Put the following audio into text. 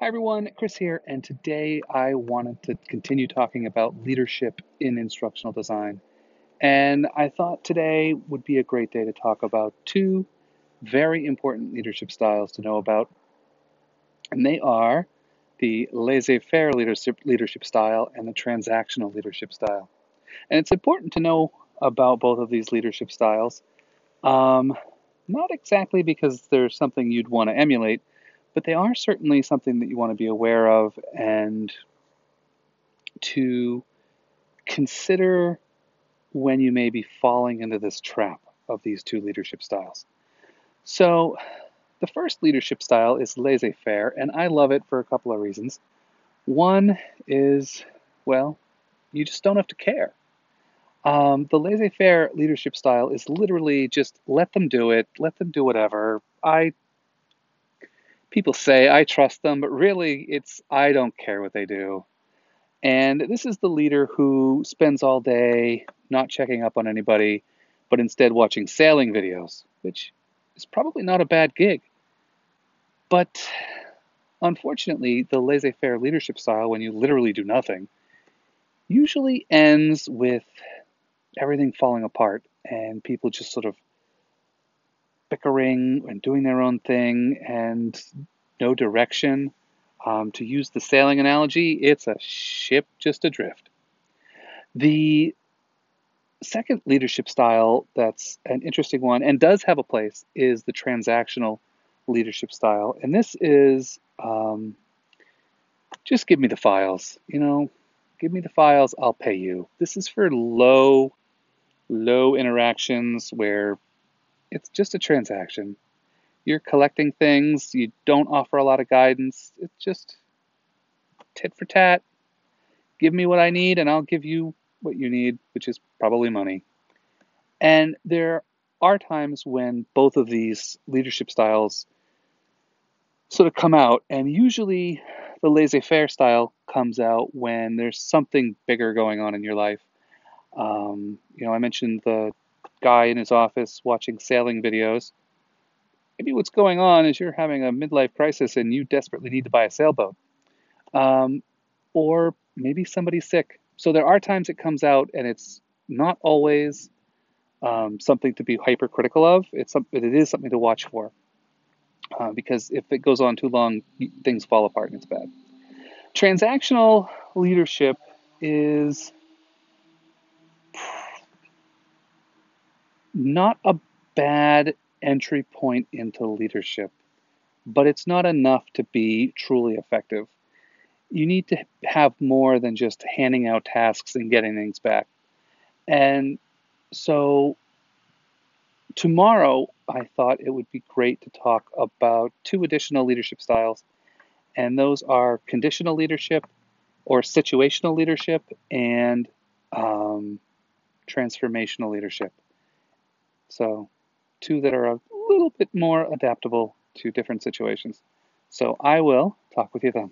Hi everyone, Chris here, and today I wanted to continue talking about leadership in instructional design. And I thought today would be a great day to talk about two very important leadership styles to know about. And they are the laissez faire leadership, leadership style and the transactional leadership style. And it's important to know about both of these leadership styles, um, not exactly because there's something you'd want to emulate but they are certainly something that you want to be aware of and to consider when you may be falling into this trap of these two leadership styles. So, the first leadership style is laissez faire, and I love it for a couple of reasons. One is, well, you just don't have to care. Um, the laissez faire leadership style is literally just let them do it, let them do whatever. I people say I trust them, but really it's I don't care what they do. And this is the leader who spends all day not checking up on anybody, but instead watching sailing videos, which is probably not a bad gig. But unfortunately, the laissez faire leadership style, when you literally do nothing, usually ends with everything falling apart and people just sort of bickering and doing their own thing and no direction. Um, to use the sailing analogy, it's a ship just adrift. The second leadership style that's an interesting one and does have a place is the transactional leadership style. And this is um, just give me the files, you know, give me the files, I'll pay you. This is for low, low interactions where it's just a transaction. You're collecting things, you don't offer a lot of guidance. It's just tit for tat. Give me what I need, and I'll give you what you need, which is probably money. And there are times when both of these leadership styles sort of come out, and usually the laissez faire style comes out when there's something bigger going on in your life. Um, you know, I mentioned the guy in his office watching sailing videos. Maybe what's going on is you're having a midlife crisis and you desperately need to buy a sailboat. Um, or maybe somebody's sick. So there are times it comes out and it's not always um, something to be hypercritical of. It's something, it is something to watch for. Uh, because if it goes on too long, things fall apart and it's bad. Transactional leadership is not a bad entry point into leadership, but it's not enough to be truly effective. You need to have more than just handing out tasks and getting things back. And so tomorrow, I thought it would be great to talk about two additional leadership styles, and those are conditional leadership or situational leadership and um, transformational leadership. So, two that are a little bit more adaptable to different situations. So, I will talk with you then.